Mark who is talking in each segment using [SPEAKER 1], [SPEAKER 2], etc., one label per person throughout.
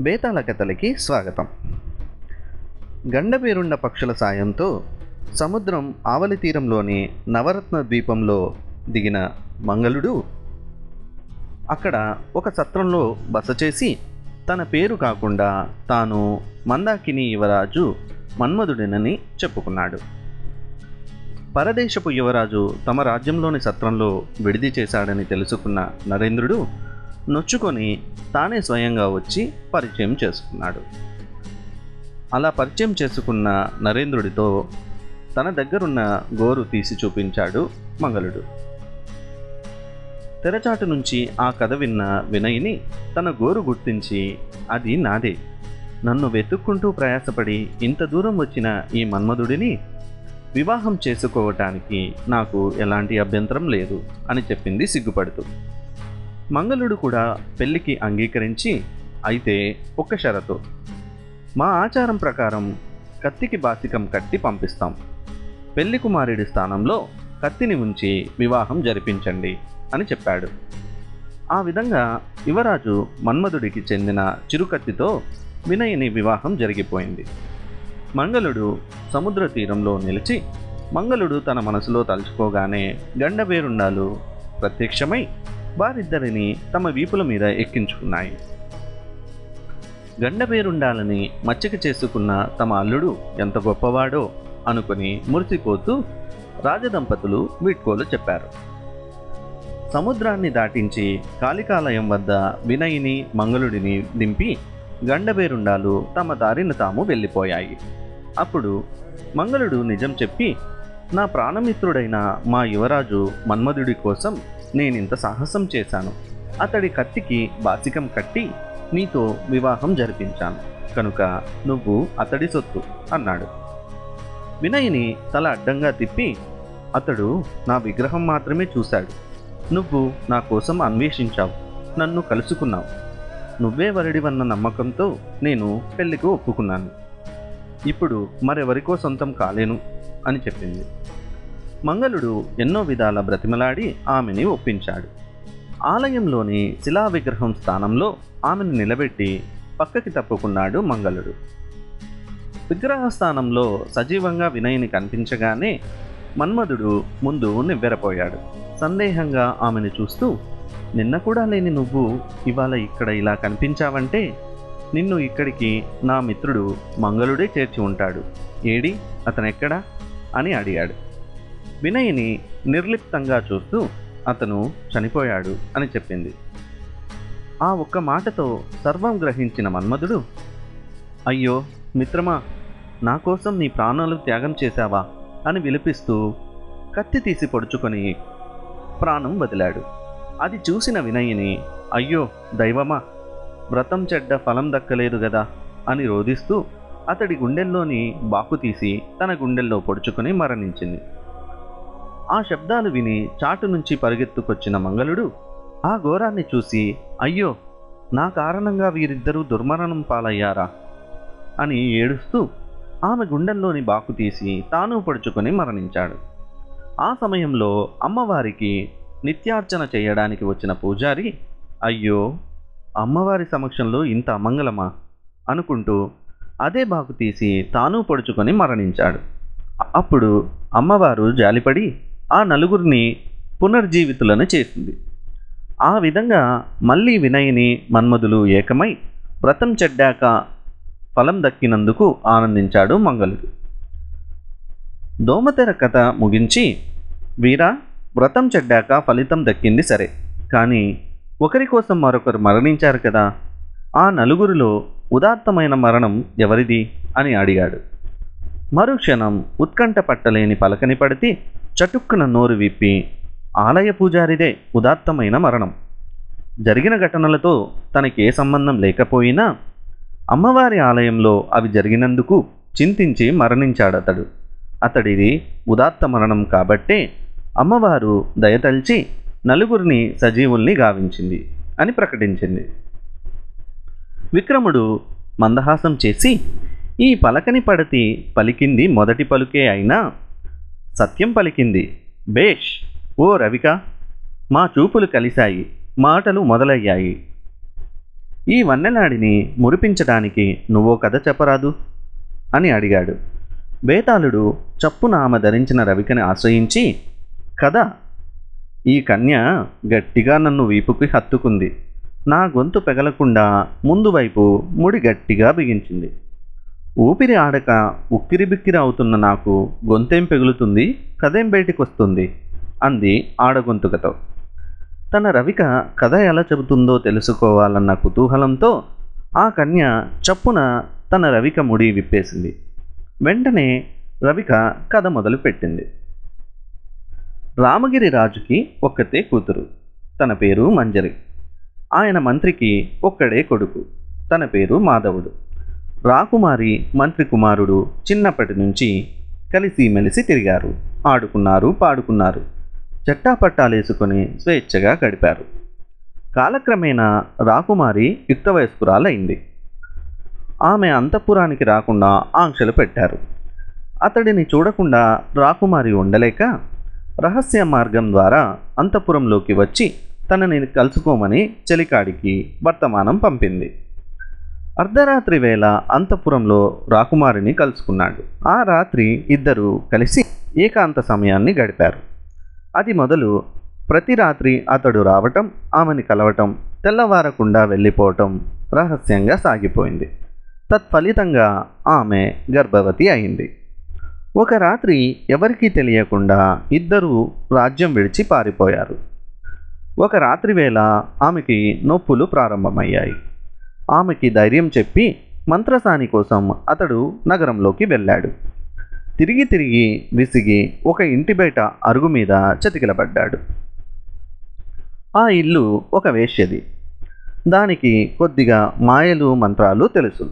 [SPEAKER 1] బేతాళ కథలకి స్వాగతం. గండపేరుండ పక్షుల సాయంతో సముద్రం ఆవలి తీరంలోని నవరత్న ద్వీపంలో దిగిన మంగళుడు అక్కడ ఒక సత్రంలో బస చేసి తన పేరు కాకుండా తాను మందాకిని యువరాజు మన్మధుడినని చెప్పుకున్నాడు. పరదేశపు యువరాజు తమ రాజ్యంలోని సత్రంలో విడిది చేశాడని తెలుసుకున్న నరేంద్రుడు నొచ్చుకొని తానే స్వయంగా వచ్చి పరిచయం చేసుకున్నాడు. అలా పరిచయం చేసుకున్న నరేంద్రుడితో తన దగ్గరున్న గోరు తీసి చూపించాడు మంగళుడు. తెరచాటు నుంచి ఆ కథ విన్న వినయ్ని తన గోరు గుర్తించి అది నాదే. నన్ను వెతుక్కుంటూ ప్రయాసపడి ఇంత దూరం వచ్చిన ఈ మన్మధుడిని వివాహం చేసుకోవటానికి నాకు ఎలాంటి అభ్యంతరం లేదు అని చెప్పింది సిగ్గుపడుతూ. మంగళుడు కూడా పెళ్ళికి అంగీకరించి అయితే ఒక్క షరతు. మా ఆచారం ప్రకారం కత్తికి బాసికం కట్టి పంపిస్తాం. పెళ్ళి కుమారుడి స్థానంలో కత్తిని ఉంచి వివాహం జరిపించండి అని చెప్పాడు. ఆ విధంగా యువరాజు మన్మధుడికి చెందిన చిరుకత్తితో వినయని వివాహం జరిగిపోయింది. మంగళుడు సముద్ర తీరంలో నిలిచి మంగళుడు తన మనసులో తలుచుకోగానే గండబేరుండాలు ప్రత్యక్షమై వారిద్దరిని తమ వీపుల మీద ఎక్కించుకున్నాయి. గండబేరుండాలని మచ్చిక చేసుకున్న తమ అల్లుడు ఎంత గొప్పవాడో అనుకుని మురిసిపోతూ రాజదంపతులు వీడ్కోలు చెప్పారు. సముద్రాన్ని దాటించి కాళికాలయం వద్ద వినయిని మంగళుడిని దింపి గండబేరుండాలు తమ దారిన తాము వెళ్ళిపోయాయి. అప్పుడు మంగళుడు నిజం చెప్పి నా ప్రాణమిత్రుడైన మా యువరాజు మన్మధుడి కోసం నేనింత సాహసం చేశాను. అతడి కత్తికి బాసికం కట్టి నీతో వివాహం జరిపించాను. కనుక నువ్వు అతడి సొత్తు అన్నాడు. వినయ్ని తల అడ్డంగా తిప్పి అతడు నా విగ్రహం మాత్రమే చూశాడు. నువ్వు నా కోసం అన్వేషించావు. నన్ను కలుసుకున్నావు. నువ్వే వరడివన్న నమ్మకంతో నేను పెళ్ళికి ఒప్పుకున్నాను. ఇప్పుడు మరెవరికో సొంతం కాలేను అని చెప్పింది. మంగళుడు ఎన్నో విధాల బ్రతిమలాడి ఆమెని ఒప్పించాడు. ఆలయంలోని శిలా విగ్రహం స్థానంలో ఆమెను నిలబెట్టి పక్కకి తప్పుకున్నాడు మంగళుడు. విగ్రహ స్థానంలో సజీవంగా వినయని కనిపించగానే మన్మధుడు ముందు నివ్వెరపోయాడు. సందేహంగా ఆమెను చూస్తూ నిన్న కూడా లేని నువ్వు ఇవాళ ఇక్కడ ఇలా కనిపించావంటే నిన్ను ఇక్కడికి నా మిత్రుడు మంగళుడే చేర్చి ఉంటాడు. ఏడి? అతనెక్కడా? అని అడిగాడు. వినయ్ని నిర్లిప్తంగా చూస్తూ అతను చనిపోయాడు అని చెప్పింది. ఆ ఒక్క మాటతో సర్వం గ్రహించిన మన్మధుడు అయ్యో మిత్రమా నా కోసం నీ ప్రాణాలు త్యాగం చేశావా? అని విలిపిస్తూ కత్తి తీసి పొడుచుకొని ప్రాణం వదిలాడు. అది చూసిన వినయ్ని అయ్యో దైవమా వ్రతం చెడ్డ ఫలం దక్కలేదు గదా? అని రోధిస్తూ అతడి గుండెల్లోని బాకు తీసి తన గుండెల్లో పొడుచుకొని మరణించింది. ఆ శబ్దాలు విని చాటు నుంచి పరిగెత్తుకొచ్చిన మంగళుడు ఆ ఘోరాన్ని చూసి అయ్యో నా కారణంగా వీరిద్దరూ దుర్మరణం పాలయ్యారా? అని ఏడుస్తూ ఆమె గుండెల్లోని బాకు తీసి తాను పడుచుకొని మరణించాడు. ఆ సమయంలో అమ్మవారికి నిత్యార్చన చేయడానికి వచ్చిన పూజారి అయ్యో అమ్మవారి సమక్షంలో ఇంత అమంగళమా? అనుకుంటూ అదే బాకు తీసి తాను పడుచుకొని మరణించాడు. అప్పుడు అమ్మవారు జాలిపడి ఆ నలుగురిని పునర్జీవితులను చేసింది. ఆ విధంగా మళ్ళీ వినయని మన్మధులు ఏకమై వ్రతం చెడ్డాక ఫలం దక్కినందుకు ఆనందించాడు మంగళుడు. దోమతెర కథ ముగించి వీరా వ్రతం చెడ్డాక ఫలితం దక్కింది సరే కానీ ఒకరి కోసం మరొకరు మరణించారు కదా ఆ నలుగురిలో ఉదాత్తమైన మరణం ఎవరిది? అని అడిగాడు. మరుక్షణం ఉత్కంఠ పట్టలేని పలకని పడితే చటుక్కున నోరు విప్పి ఆలయ పూజారిదే ఉదాత్తమైన మరణం. జరిగిన ఘటనలతో తనకే సంబంధం లేకపోయినా అమ్మవారి ఆలయంలో అవి జరిగినందుకు చింతించి మరణించాడతడు. అతడిది ఉదాత్త మరణం కాబట్టే అమ్మవారు దయతల్చి నలుగురిని సజీవుల్ని గావించింది అని ప్రకటించింది. విక్రముడు మందహాసం చేసి ఈ పలకని పడతి పలికింది మొదటి పలుకే అయినా సత్యం పలికింది. బేష్! ఓ రవిక! మా చూపులు కలిశాయి. మాటలు మొదలయ్యాయి. ఈ వన్నెలాడిని మురిపించడానికి నువ్వో కథ చెప్పరాదు? అని అడిగాడు. బేతాళుడు చప్పున ఆమె ధరించిన రవికని ఆశ్రయించి కథ! ఈ కన్య గట్టిగా నన్ను వీపుకి హత్తుకుంది. నా గొంతు పెగలకుండా ముందు వైపు ముడి గట్టిగా బిగించింది. ఊపిరి ఆడక ఉక్కిరి బిక్కిరి అవుతున్న నాకు గొంతేం పెగులుతుంది? కథేం బయటికి వస్తుంది అంది ఆడగొంతుకతో. తన రవిక కథ ఎలా చెబుతుందో తెలుసుకోవాలన్న కుతూహలంతో ఆ కన్య చప్పున తన రవిక ముడి విప్పేసింది. వెంటనే రవిక కథ మొదలుపెట్టింది. రామగిరి రాజుకి ఒక్కతే కూతురు. తన పేరు మంజరి. ఆయన మంత్రికి ఒక్కడే కొడుకు. తన పేరు మాధవుడు. రాకుమారి మంత్రి కుమారుడు చిన్నప్పటి నుంచి కలిసిమెలిసి తిరిగారు. ఆడుకున్నారు పాడుకున్నారు. చట్టాపట్టాలేసుకొని స్వేచ్ఛగా గడిపారు. కాలక్రమేణా రాకుమారి యుక్త వయస్కురాలైంది ఆమె అంతఃపురానికి రాకుండా ఆంక్షలు పెట్టారు. అతడిని చూడకుండా రాకుమారి ఉండలేక రహస్య మార్గం ద్వారా అంతఃపురంలోకి వచ్చి తనని కలుసుకోమని చెలికాడికి వర్తమానం పంపింది. అర్ధరాత్రి వేళ అంతఃపురంలో రాకుమారిని కలుసుకున్నాడు. ఆ రాత్రి ఇద్దరు కలిసి ఏకాంత సమయాన్ని గడిపారు. అది మొదలు ప్రతి రాత్రి అతడు రావటం ఆమెని కలవటం తెల్లవారకుండా వెళ్ళిపోవటం రహస్యంగా సాగిపోయింది. తత్ఫలితంగా ఆమె గర్భవతి అయింది. ఒక రాత్రి ఎవరికీ తెలియకుండా ఇద్దరూ రాజ్యం విడిచి పారిపోయారు. ఒక రాత్రి వేళ ఆమెకి నొప్పులు ప్రారంభమయ్యాయి. ఆమెకి ధైర్యం చెప్పి మంత్రసాని కోసం అతడు నగరంలోకి వెళ్ళాడు. తిరిగి తిరిగి విసిగి ఒక ఇంటి బయట అరుగు మీద చతికిలబడ్డాడు. ఆ ఇల్లు ఒక వేష్యది దానికి కొద్దిగా మాయలు మంత్రాలు తెలుసు.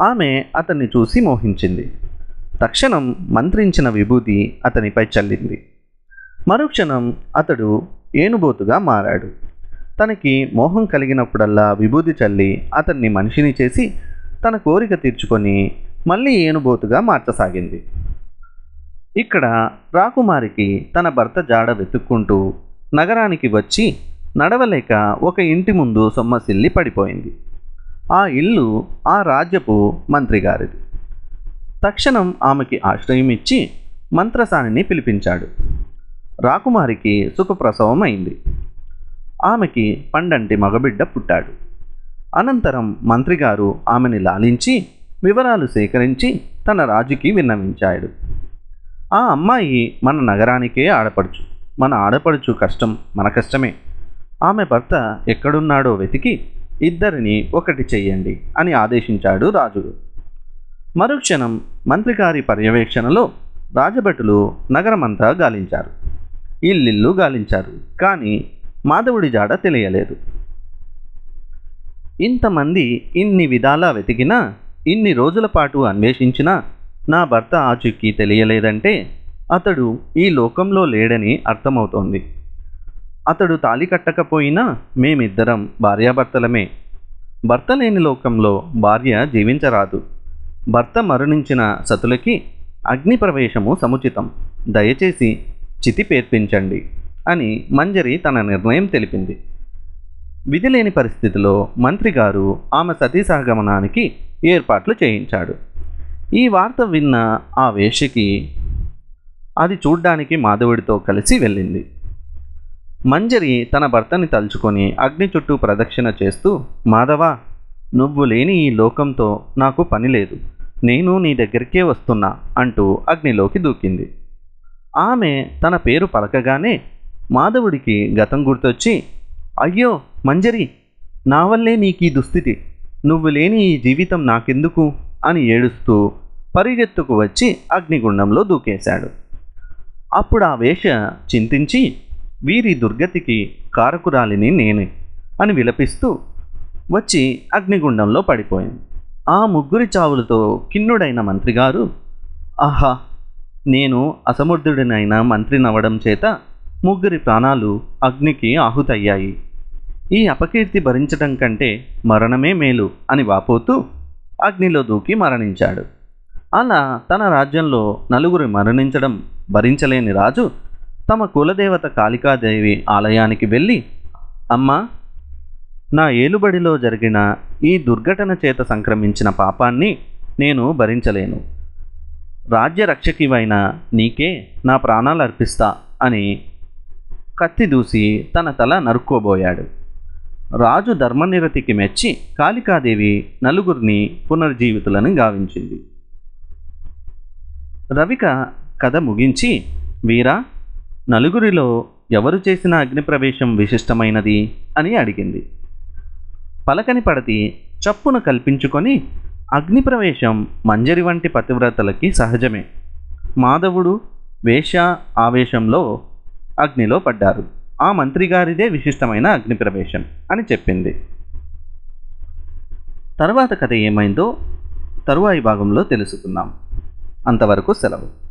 [SPEAKER 1] ఆమె అతన్ని చూసి మోహించింది. తక్షణం మంత్రించిన విభూతి అతనిపై చల్లింది. మరుక్షణం అతడు ఏనుబోతుగా మారాడు. తనకి మోహం కలిగినప్పుడల్లా విభూతి చల్లి అతన్ని మనిషిని చేసి తన కోరిక తీర్చుకొని మళ్ళీ ఏనుబోతుగా మార్చసాగింది. ఇక్కడ రాకుమారికి తన భర్త జాడ వెతుక్కుంటూ నగరానికి వచ్చి నడవలేక ఒక ఇంటి ముందు సొమ్మసిల్లి పడిపోయింది. ఆ ఇల్లు ఆ రాజ్యపు మంత్రిగారిది తక్షణం ఆమెకి ఆశ్రయం ఇచ్చి మంత్రసానిని పిలిపించాడు. రాకుమారికి సుఖప్రసవం అయింది ఆమెకి పండంటి మగబిడ్డ పుట్టాడు. అనంతరం మంత్రిగారు ఆమెని లాలించి వివరాలు సేకరించి తన రాజుకి విన్నవించాడు. ఆ అమ్మాయి మన నగరానికే ఆడపడుచు మన ఆడపడుచు కష్టం మన కష్టమే. ఆమె భర్త ఎక్కడున్నాడో వెతికి ఇద్దరిని ఒకటి చెయ్యండి అని ఆదేశించాడు రాజుడు. మరుక్షణం మంత్రిగారి పర్యవేక్షణలో రాజభటులు నగరమంతా గాలించారు. ఇల్లిల్లు గాలించారు. కానీ మాధవుడి జాడ తెలియలేదు. ఇంతమంది ఇన్ని విధాలా వెతికినా ఇన్ని రోజుల పాటు అన్వేషించినా నా భర్త ఆచూకీ తెలియలేదంటే అతడు ఈ లోకంలో లేడని అర్థమవుతోంది. అతడు తాలి కట్టకపోయినా మేమిద్దరం భార్యాభర్తలమే. భర్త లేని లోకంలో భార్య జీవించరాదు. భర్త మరణించిన సతులకి అగ్ని ప్రవేశము సముచితం. దయచేసి చితి పేర్పించండి. అని మంజరి తన నిర్ణయం తెలిపింది. విధి లేని పరిస్థితిలో మంత్రి గారు ఆమె సతీ సహగమనానికి ఏర్పాట్లు చేయించాడు. ఈ వార్త విన్న ఆ వేషకి అది చూడ్డానికి మాధవుడితో కలిసి వెళ్ళింది. మంజరి తన భర్తని తలుచుకొని అగ్ని చుట్టూ ప్రదక్షిణ చేస్తూ మాధవ నువ్వు లేని ఈ లోకంతో నాకు పని లేదు. నేను నీ దగ్గరికే వస్తున్నా అంటూ అగ్నిలోకి దూకింది. ఆమె తన పేరు పలకగానే మాధవుడికి గతం గుర్తొచ్చి అయ్యో మంజరి నా వల్లే నీకీ దుస్థితి. నువ్వు లేని ఈ జీవితం నాకెందుకు? అని ఏడుస్తూ పరిగెత్తుకు వచ్చి అగ్నిగుండంలో దూకేశాడు. అప్పుడు ఆ వేష చింతించి వీరి దుర్గతికి కారకురాలిని నేనే అని విలపిస్తూ వచ్చి అగ్నిగుండంలో పడిపోయింది. ఆ ముగ్గురి చావులతో కిన్నుడైన మంత్రిగారు ఆహా! నేను అసమర్థుడినైన మంత్రినవ్వడం చేత ముగ్గురి ప్రాణాలు అగ్నికి ఆహుతయ్యాయి. ఈ అపకీర్తి భరించటం కంటే మరణమే మేలు అని వాపోతూ అగ్నిలో దూకి మరణించాడు. అలా తన రాజ్యంలో నలుగురు మరణించడం భరించలేని రాజు తమ కులదేవత కాళికాదేవి ఆలయానికి వెళ్ళి అమ్మా నా ఏలుబడిలో జరిగిన ఈ దుర్ఘటన చేత సంక్రమించిన పాపాన్ని నేను భరించలేను. రాజ్య రక్షకివైన నీకే నా ప్రాణాలు అర్పిస్తా అని కత్తి దూసి తన తల నరుక్కోబోయాడు. రాజు ధర్మనిరతికి మెచ్చి కాళికాదేవి నలుగురిని పునర్జీవితులను గావించింది. రవిక కథ ముగించి వీరా నలుగురిలో ఎవరు చేసిన అగ్నిప్రవేశం విశిష్టమైనది? అని అడిగింది. పలకని పడతి చప్పున కల్పించుకొని అగ్నిప్రవేశం మంజరి వంటి పతివ్రతలకి సహజమే. మాధవుడు వేష ఆవేశంలో అగ్నిలో పడ్డారు. ఆ మంత్రిగారిదే విశిష్టమైన అగ్నిప్రవేశం అని చెప్పింది. తర్వాత కథ ఏమైందో తరువాయి భాగంలో తెలుసుకుందాం. అంతవరకు సెలవు.